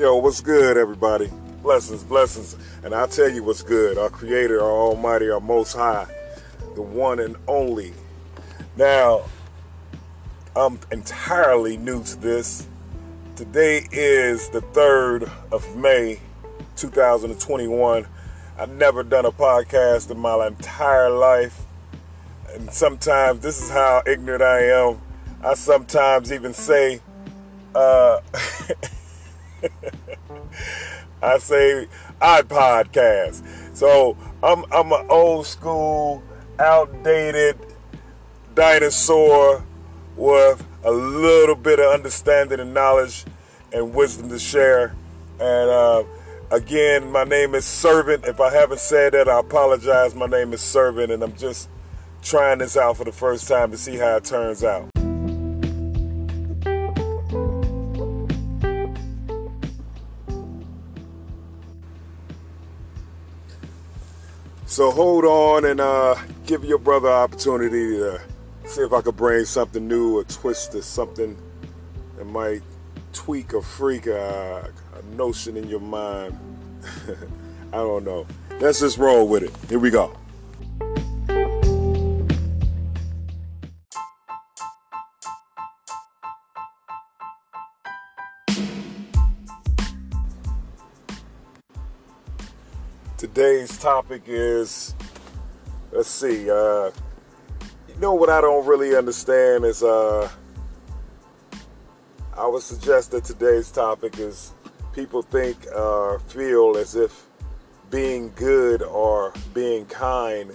Yo, what's good, everybody? Blessings, blessings. And I'll tell you what's good. Our Creator, our Almighty, our Most High, the one and only. Now, I'm entirely new to this. Today is the 3rd of May, 2021. I've never done a podcast in my entire life. And sometimes this is how ignorant I am. I sometimes even say, uh, I say I podcast. So I'm I'm an old school, outdated dinosaur with a little bit of understanding and knowledge and wisdom to share. And uh, again, my name is Servant. If I haven't said that, I apologize. My name is Servant, and I'm just trying this out for the first time to see how it turns out. So hold on and uh, give your brother opportunity to see if I could bring something new or twist or something that might tweak or freak a, a notion in your mind. I don't know. Let's just roll with it. Here we go. Today's topic is let's see, uh, you know what I don't really understand is uh, I would suggest that today's topic is people think uh, feel as if being good or being kind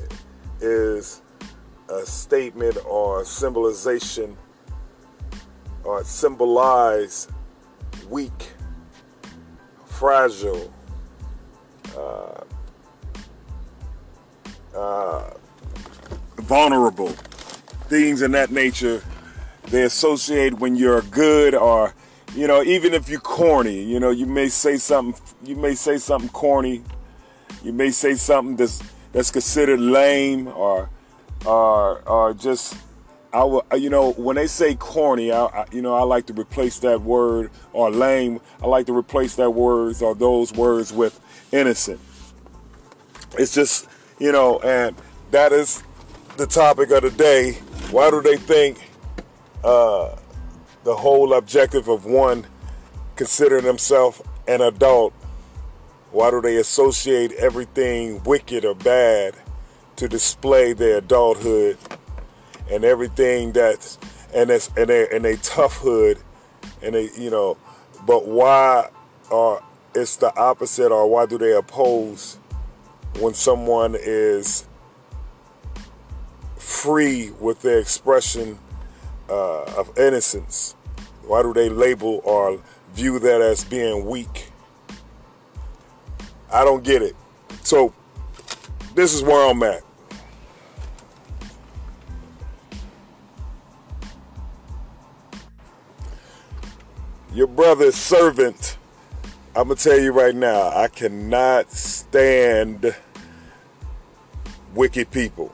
is a statement or a symbolization or symbolize weak, fragile, uh, uh, vulnerable, things in that nature. They associate when you're good or, you know, even if you're corny, you know, you may say something, you may say something corny, you may say something that's that's considered lame or or or just I will, you know, when they say corny, I, I, you know, I like to replace that word or lame. I like to replace that words or those words with innocent. It's just you know, and that is the topic of the day. Why do they think uh, the whole objective of one considering themselves an adult? Why do they associate everything wicked or bad to display their adulthood and everything that's and that's and they and they toughhood and they you know, but why are it's the opposite or why do they oppose when someone is free with their expression uh, of innocence? Why do they label or view that as being weak? I don't get it. So, this is where I'm at. Your brother's servant, I'm going to tell you right now, I cannot stand wicked people.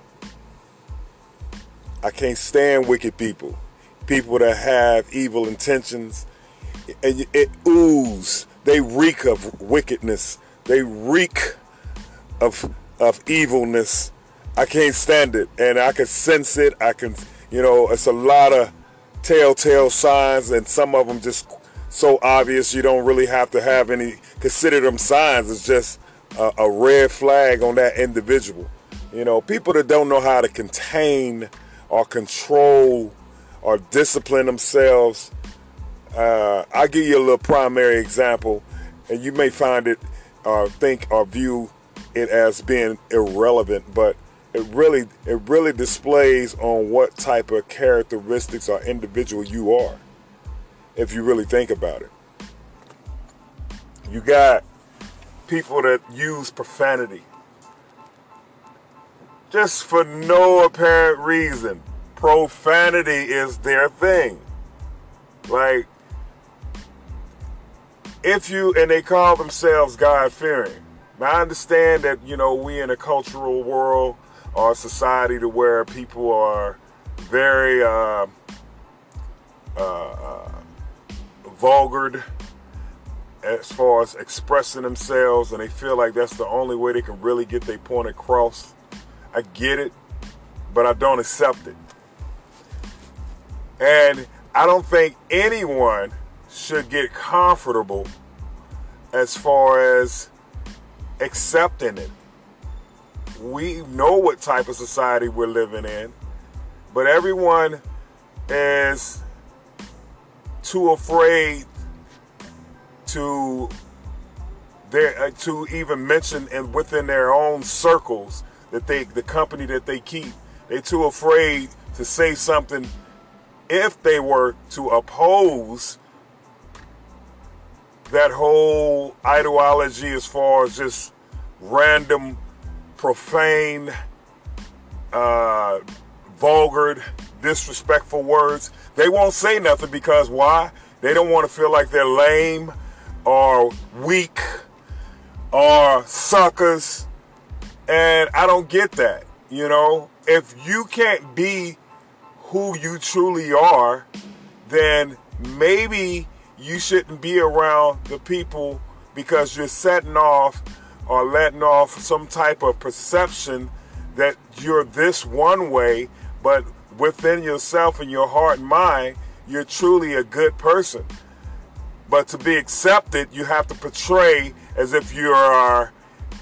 I can't stand wicked people. People that have evil intentions. And it ooze. They reek of wickedness. They reek of of evilness. I can't stand it. And I can sense it. I can, you know, it's a lot of telltale signs, and some of them just so obvious you don't really have to have any, consider them signs. It's just a, a red flag on that individual. You know, people that don't know how to contain or control or discipline themselves. Uh, I'll give you a little primary example, and you may find it uh, think or view it as being irrelevant, but it really it really displays on what type of characteristics or individual you are, if you really think about it. You got people that use profanity just for no apparent reason. Profanity is their thing. Like, if you, and they call themselves God fearing. Now, I understand that, you know, we in a cultural world or society to where people are very uh, uh, uh, vulgar, as far as expressing themselves and they feel like that's the only way they can really get their point across. I get it, but I don't accept it. And I don't think anyone should get comfortable as far as accepting it. We know what type of society we're living in, but everyone is too afraid to their, uh, to even mention and within their own circles that they the company that they keep. They're too afraid to say something if they were to oppose that whole ideology as far as just random profane uh, vulgar disrespectful words. They won't say nothing because why? They don't want to feel like they're lame or weak or suckers. And I don't get that. You know, if you can't be who you truly are, then maybe you shouldn't be around the people because you're setting off or letting off some type of perception that you're this one way, but within yourself and your heart and mind, you're truly a good person. But to be accepted, you have to portray as if you are,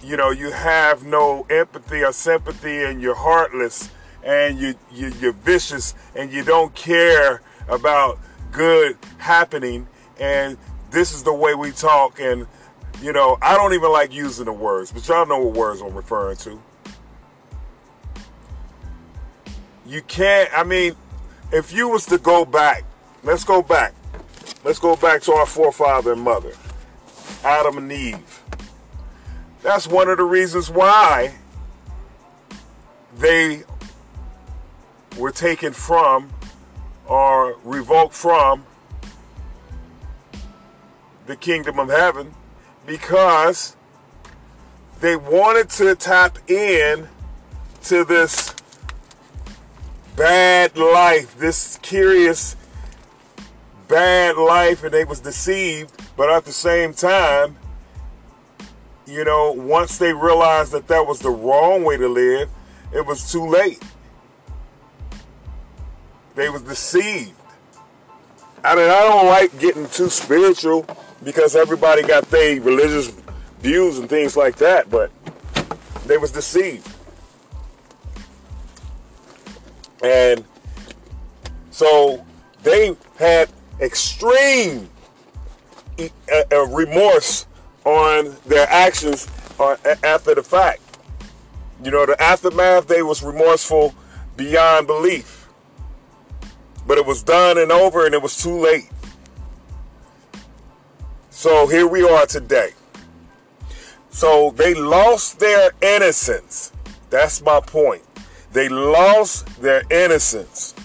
you know, you have no empathy or sympathy and you're heartless and you, you you're vicious and you don't care about good happening. And this is the way we talk and you know i don't even like using the words but y'all know what words i'm referring to. You can't i mean if you was to go back let's go back. Let's go back to our forefather and mother, Adam and Eve. That's one of the reasons why they were taken from or revoked from the kingdom of heaven because they wanted to tap in to this bad life, this curious bad life and they was deceived, but at the same time, you know, once they realized that that was the wrong way to live, it was too late. They was deceived. I mean, I don't like getting too spiritual because everybody got their religious views and things like that, but they was deceived. And so they had extreme uh, uh, remorse on their actions after the fact. You know, the aftermath, they was remorseful beyond belief. But it was done and over and it was too late. So here we are today. So they lost their innocence. That's my point. They lost their innocence.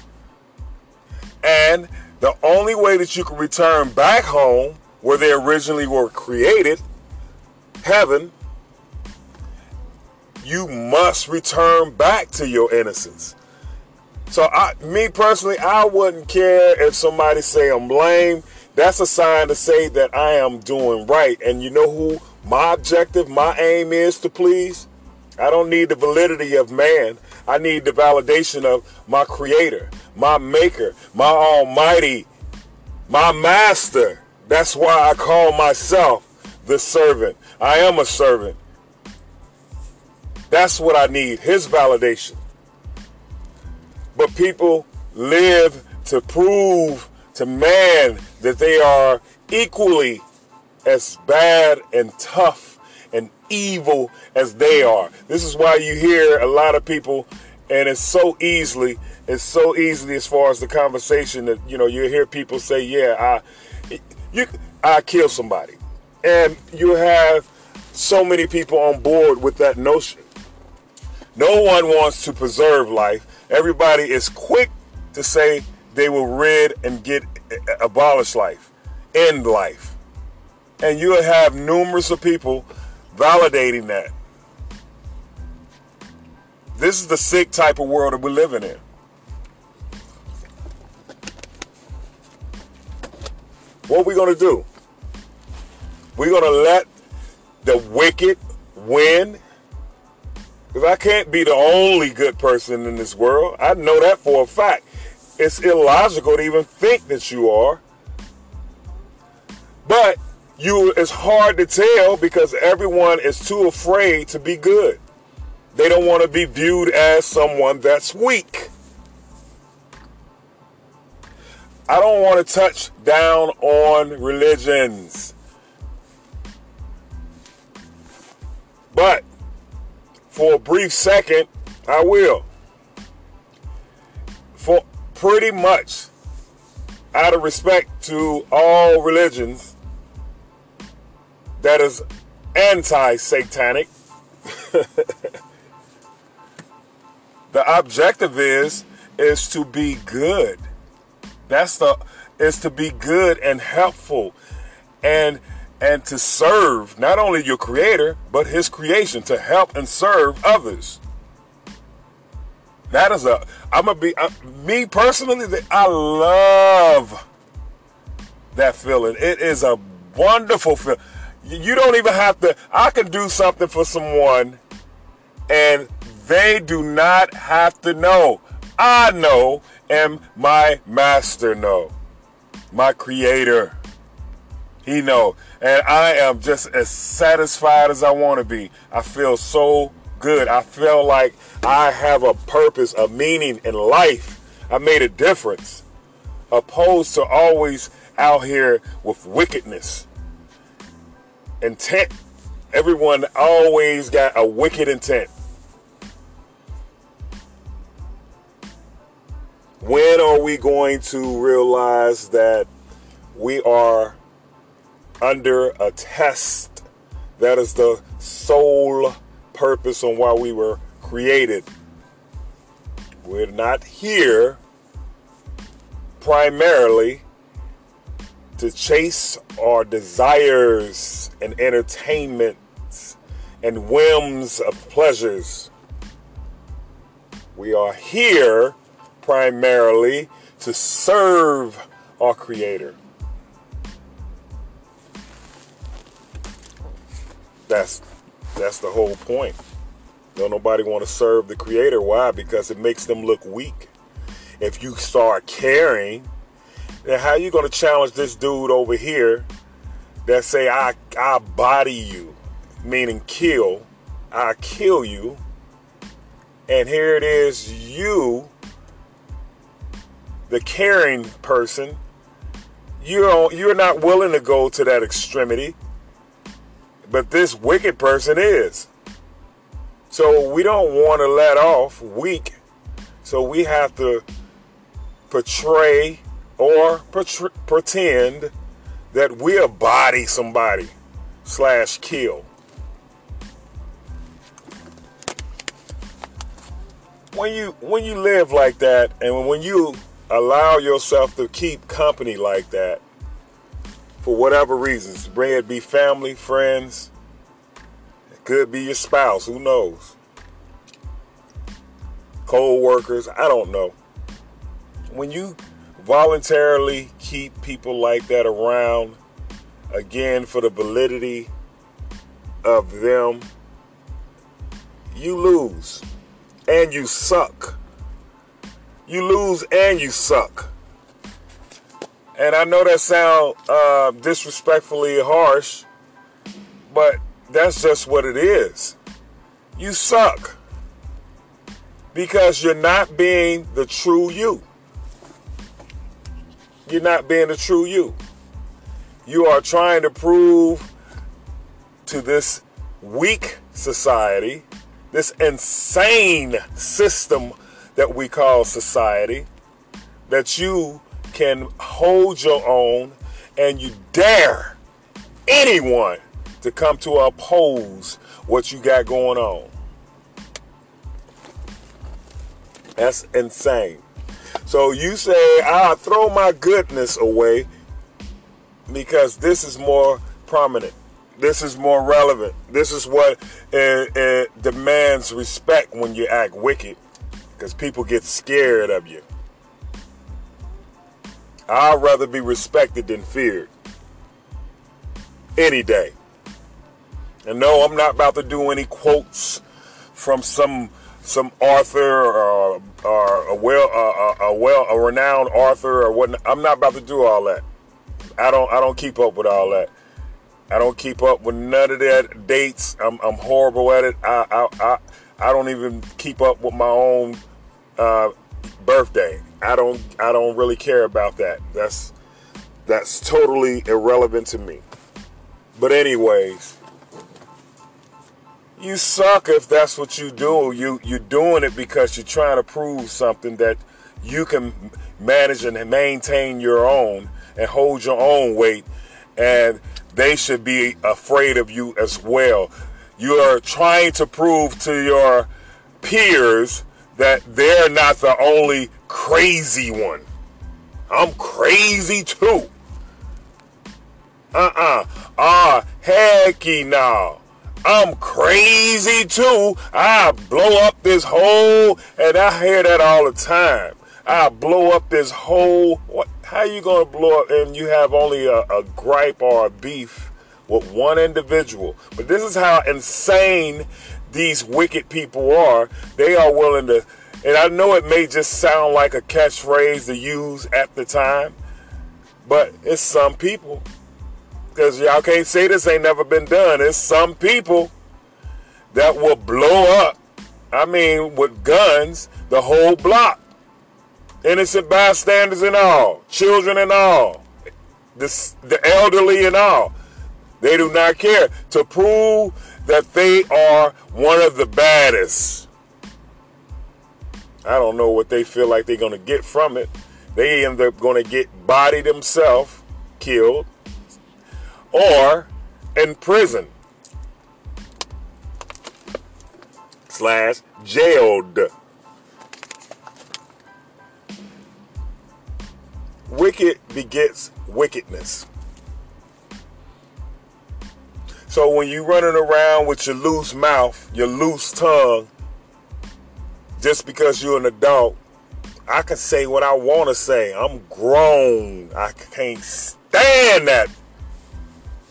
And the only way that you can return back home where they originally were created, heaven, you must return back to your innocence. So, I, me personally, I wouldn't care if somebody say I'm lame. That's a sign to say that I am doing right. And you know who my objective, my aim is to please? I don't need the validity of man. I need the validation of my creator, my maker, my almighty, my master. That's why I call myself the servant. I am a servant. That's what I need, his validation. But people live to prove to man that they are equally as bad and tough and evil as they are. This is why you hear a lot of people, and it's so easily, it's so easily as far as the conversation that you know you hear people say, "Yeah, I, you, I kill somebody," and you have so many people on board with that notion. No one wants to preserve life. Everybody is quick to say they will rid and get eh, eh, abolish life, end life. And you'll have numerous of people validating that. This is the sick type of world that we're living in. What are we going to do? We're going to let the wicked win. Because I can't be the only good person in this world. I know that for a fact. It's illogical to even think that you are. But you it's hard to tell because everyone is too afraid to be good. They don't want to be viewed as someone that's weak. I don't want to touch down on religions. But for a brief second, I will. For pretty much out of respect to all religions, that is anti satanic. the objective is is to be good. That's the is to be good and helpful and and to serve not only your creator but his creation to help and serve others. That is a I'm gonna be uh, me personally I love that feeling. It is a wonderful feeling you don't even have to i can do something for someone and they do not have to know i know and my master know my creator he know and i am just as satisfied as i want to be. I feel so good. I feel like i have a purpose a meaning in life. I made a difference. Opposed to always out here with wickedness. Intent. Everyone always got a wicked intent. When are we going to realize that we are under a test? That is the sole purpose on why we were created. We're not here primarily to chase our desires and entertainments and whims of pleasures. We are here primarily to serve our Creator. That's that's the whole point. Don't nobody want to serve the Creator. Why? Because it makes them look weak. If you start caring then how you gonna challenge this dude over here that say I I body you, meaning kill, I kill you, and here it is you, the caring person, you're you're not willing to go to that extremity, but this wicked person is. So we don't want to let off weak. So we have to portray or pretend that we'll body somebody slash kill. When you when you live like that and when you allow yourself to keep company like that for whatever reasons, bring it be family, friends, it could be your spouse, who knows? Co-workers, I don't know. When you voluntarily keep people like that around again for the validity of them you lose and you suck you lose and you suck and i know that sounds uh, disrespectfully harsh but that's just what it is you suck because you're not being the true you you're not being the true you. You are trying to prove to this weak society, this insane system that we call society, that you can hold your own and you dare anyone to come to oppose what you got going on. That's insane. So you say, I'll throw my goodness away because this is more prominent. This is more relevant. This is what demands respect when you act wicked because people get scared of you. I'd rather be respected than feared. any day. And no, I'm not about to do any quotes from some some author or, or a well a, a well a renowned author or what. I'm not about to do all that. I don't I don't keep up with all that. I don't keep up with none of that dates. I'm I'm horrible at it. I I I, I don't even keep up with my own uh, birthday. I don't I don't really care about that. That's that's totally irrelevant to me. But anyways, you suck if that's what you do. You you're doing it because you're trying to prove something that you can manage and maintain your own and hold your own weight and they should be afraid of you as well. You are trying to prove to your peers that they're not the only crazy one. I'm crazy too. Uh-uh. Ah, hecky now. I'm crazy too. I blow up this whole, and I hear that all the time. I blow up this whole. What? How you gonna blow up? And you have only a, a gripe or a beef with one individual. But this is how insane these wicked people are. They are willing to, and I know it may just sound like a catchphrase to use at the time, but it's some people because y'all can't say this ain't never been done. It's some people that will blow up, I mean, with guns, the whole block. Innocent bystanders and all, children and all, the, the elderly and all. They do not care to prove that they are one of the baddest. I don't know what they feel like they're going to get from it. They end up going to get bodied themselves, killed, or in prison slash jailed. Wicked begets wickedness. So when you running around with your loose mouth, your loose tongue, just because you're an adult, I can say what I want to say. I'm grown. I can't stand that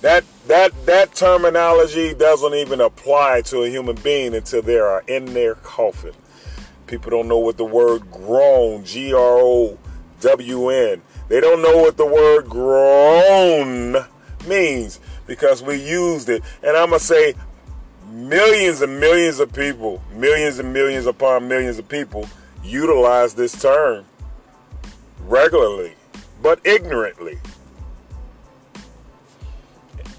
that that that terminology doesn't even apply to a human being until they are in their coffin. People don't know what the word grown, G R O W N. They don't know what the word grown means because we used it. And I'm going to say millions and millions of people, millions and millions upon millions of people utilize this term regularly, but ignorantly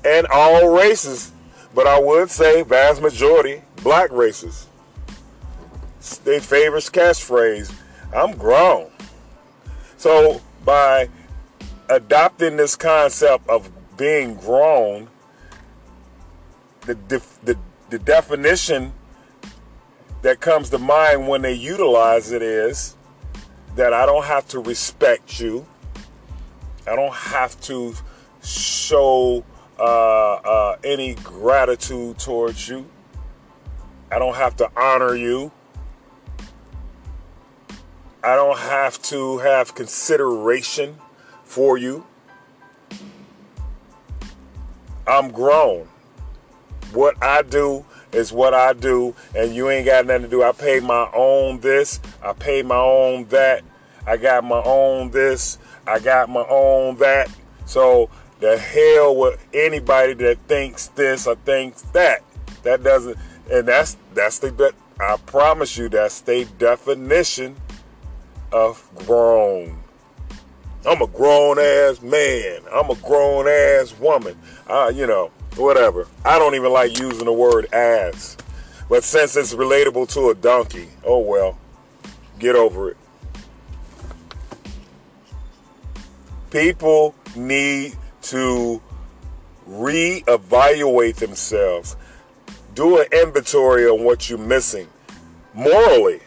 and all races, but I would say vast majority black races. They favorite catchphrase, I'm grown. So by adopting this concept of being grown, the, the, the definition that comes to mind when they utilize it is that I don't have to respect you. I don't have to show uh, uh, any gratitude towards you. I don't have to honor you. I don't have to have consideration for you. I'm grown. What I do is what I do, and you ain't got nothing to do. I pay my own this, I pay my own that, I got my own this, I got my own that. So the hell with anybody that thinks this or thinks that. That doesn't, and that's that's the. I promise you, that's the definition of grown. I'm a grown ass man. I'm a grown ass woman. Uh, you know, whatever. I don't even like using the word ass. But since it's relatable to a donkey, oh well. Get over it. People need to reevaluate themselves, do an inventory on what you're missing morally.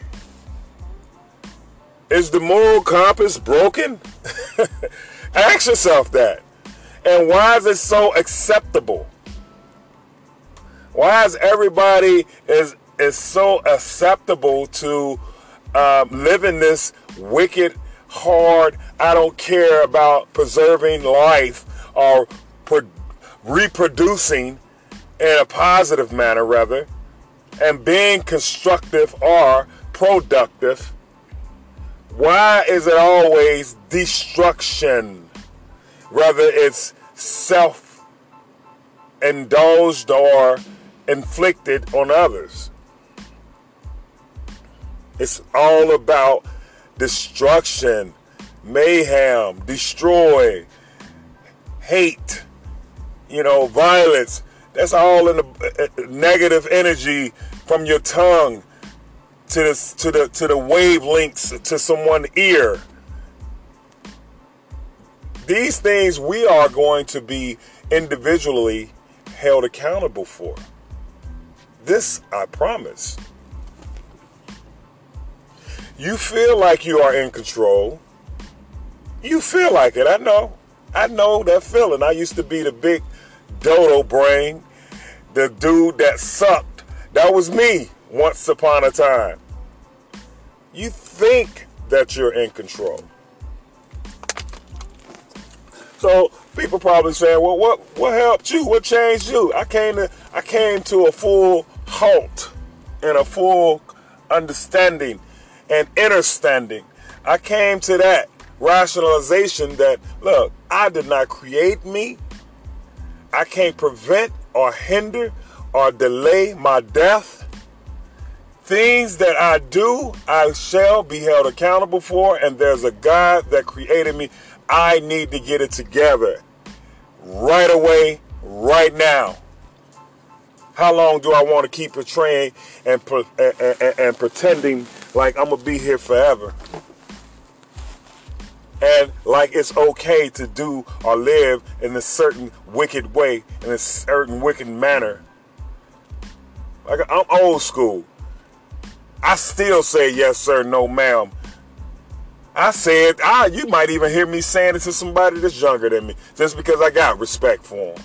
Is the moral compass broken? Ask yourself that. And why is it so acceptable? Why is everybody is is so acceptable to um, living this wicked, hard? I don't care about preserving life or reproducing in a positive manner, rather, and being constructive or productive, why is it always destruction? Whether it's self indulged or inflicted on others. It's all about destruction, mayhem, destroy, hate, you know, violence. That's all in the uh, uh, negative energy from your tongue to the to the to the wavelengths to someone's ear. These things we are going to be individually held accountable for. This I promise. You feel like you are in control. You feel like it. I know. I know that feeling. I used to be the big dodo brain, the dude that sucked. That was me once upon a time. You think that you're in control. So people probably saying, "Well, what what helped you? What changed you?" I came to I came to a full halt and a full understanding and understanding. I came to that rationalization that look, I did not create me. I can't prevent or hinder or delay my death. Things that I do, I shall be held accountable for, and there's a God that created me. I need to get it together right away, right now. How long do I want to keep portraying and, and, and, and pretending like I'm going to be here forever? And like it's okay to do or live in a certain wicked way, in a certain wicked manner. Like I'm old school. I still say yes, sir, no, ma'am. I said, ah, you might even hear me saying it to somebody that's younger than me, just because I got respect for them.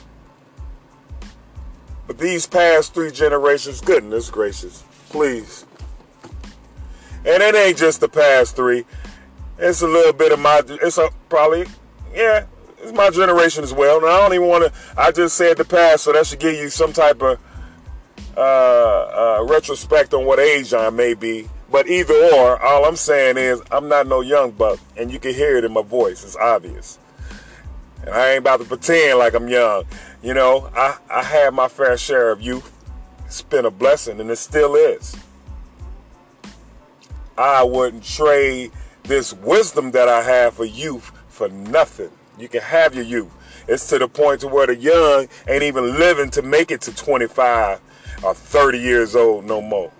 But these past three generations, goodness gracious, please. And it ain't just the past three. It's a little bit of my, it's a, probably, yeah, it's my generation as well. And I don't even want to, I just said the past, so that should give you some type of uh, uh, retrospect on what age I may be. But either or, all I'm saying is I'm not no young buck, and you can hear it in my voice. It's obvious. And I ain't about to pretend like I'm young. You know, I, I had my fair share of youth. It's been a blessing, and it still is. I wouldn't trade this wisdom that I have for youth for nothing. You can have your youth. It's to the point to where the young ain't even living to make it to 25 or 30 years old no more.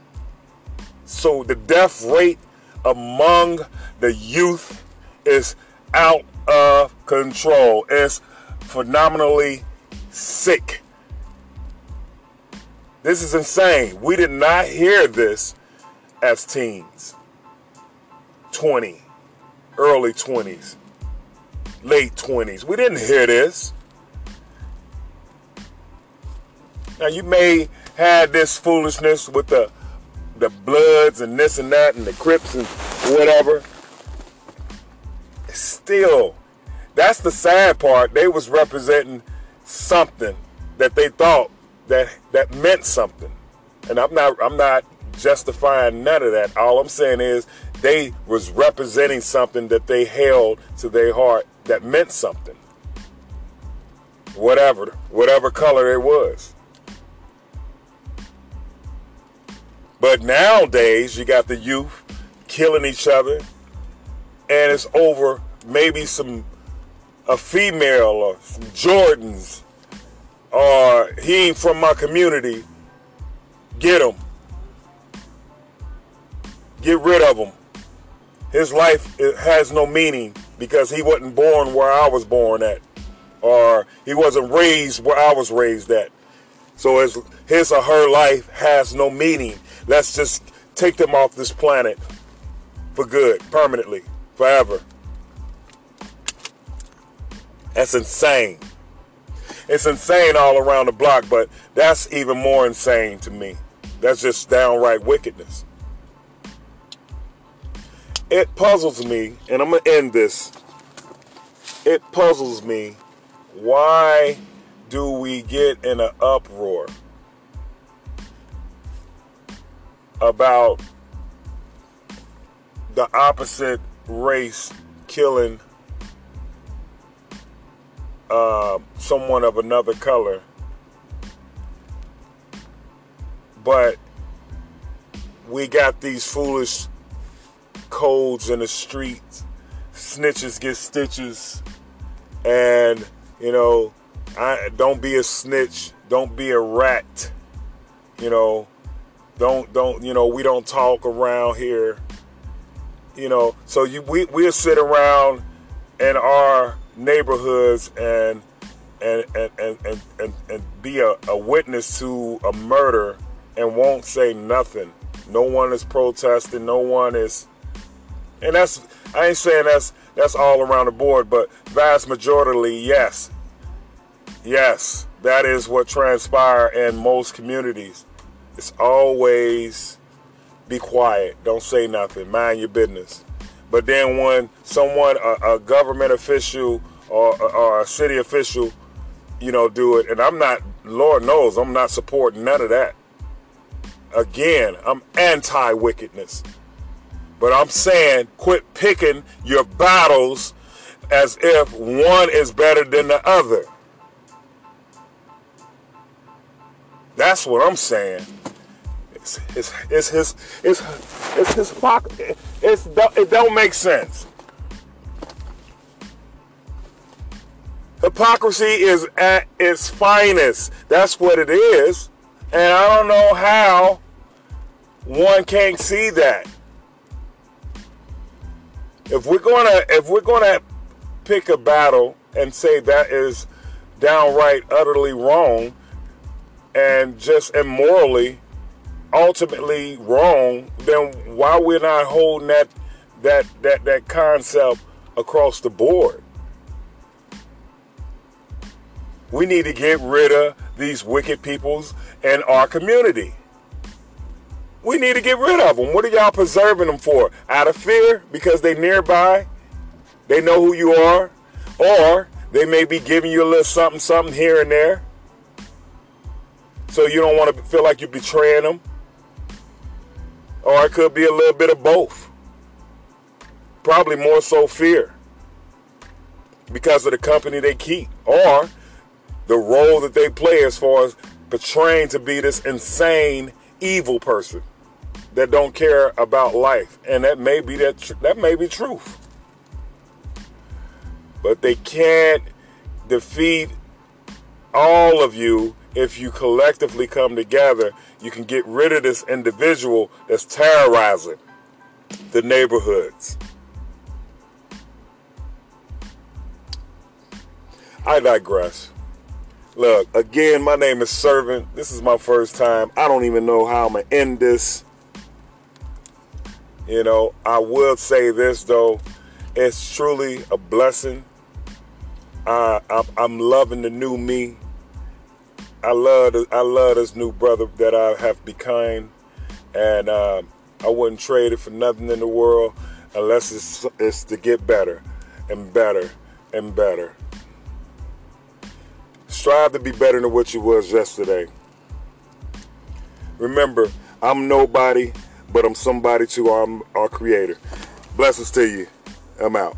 So the death rate among the youth is out of control. It's phenomenally sick. This is insane. We did not hear this as teens. 20, early 20s, late 20s. We didn't hear this. Now you may have this foolishness with the the Bloods and this and that and the Crips and whatever. Still, that's the sad part. They was representing something that they thought that that meant something. And I'm not I'm not justifying none of that. All I'm saying is they was representing something that they held to their heart that meant something. Whatever, whatever color it was. But nowadays you got the youth killing each other and it's over maybe some a female or some Jordans or he ain't from my community, get him. Get rid of him. His life has no meaning because he wasn't born where I was born at, or he wasn't raised where I was raised at. So his, his or her life has no meaning. Let's just take them off this planet for good, permanently, forever. That's insane. It's insane all around the block, but that's even more insane to me. That's just downright wickedness. It puzzles me, and I'm going to end this. It puzzles me why do we get in an uproar about the opposite race killing uh, someone of another color, but we got these foolish codes in the streets. Snitches get stitches, and you know, I don't be a snitch. Don't be a rat. You know, don't don't you know we don't talk around here. You know, so you we we'll sit around in our neighborhoods and and and and and, and, and be a, a witness to a murder and won't say nothing. No one is protesting. No one is, and that's I ain't saying that's that's all around the board, but vast majority, yes, yes, that is what transpire in most communities. It's always be quiet, don't say nothing, mind your business. But then when someone, a, a government official or, or a city official, you know, do it, and I'm not, Lord knows, I'm not supporting none of that. Again, I'm anti wickedness. But I'm saying quit picking your battles as if one is better than the other. That's what I'm saying. It's, it's, it's his it's it's his it's it don't make sense. Hypocrisy is at its finest. That's what it is. And I don't know how one can't see that. If we're gonna if we're gonna pick a battle and say that is downright utterly wrong and just immorally ultimately wrong, then why we're not holding that that that that concept across the board? We need to get rid of these wicked peoples in our community. We need to get rid of them. What are y'all preserving them for? Out of fear because they nearby? They know who you are? Or they may be giving you a little something, something here and there. So you don't want to feel like you're betraying them. Or it could be a little bit of both. Probably more so fear because of the company they keep. Or the role that they play as far as portraying to be this insane evil person that don't care about life and that may be that that may be truth but they can't defeat all of you if you collectively come together you can get rid of this individual that's terrorizing the neighborhoods I digress Look, again, my name is Servant. This is my first time. I don't even know how I'm going to end this. You know, I will say this, though. It's truly a blessing. I, I'm, I'm loving the new me. I love, I love this new brother that I have become. And uh, I wouldn't trade it for nothing in the world unless it's, it's to get better and better and better. Strive to be better than what you was yesterday. Remember, I'm nobody, but I'm somebody to our, our creator. Blessings to you. I'm out.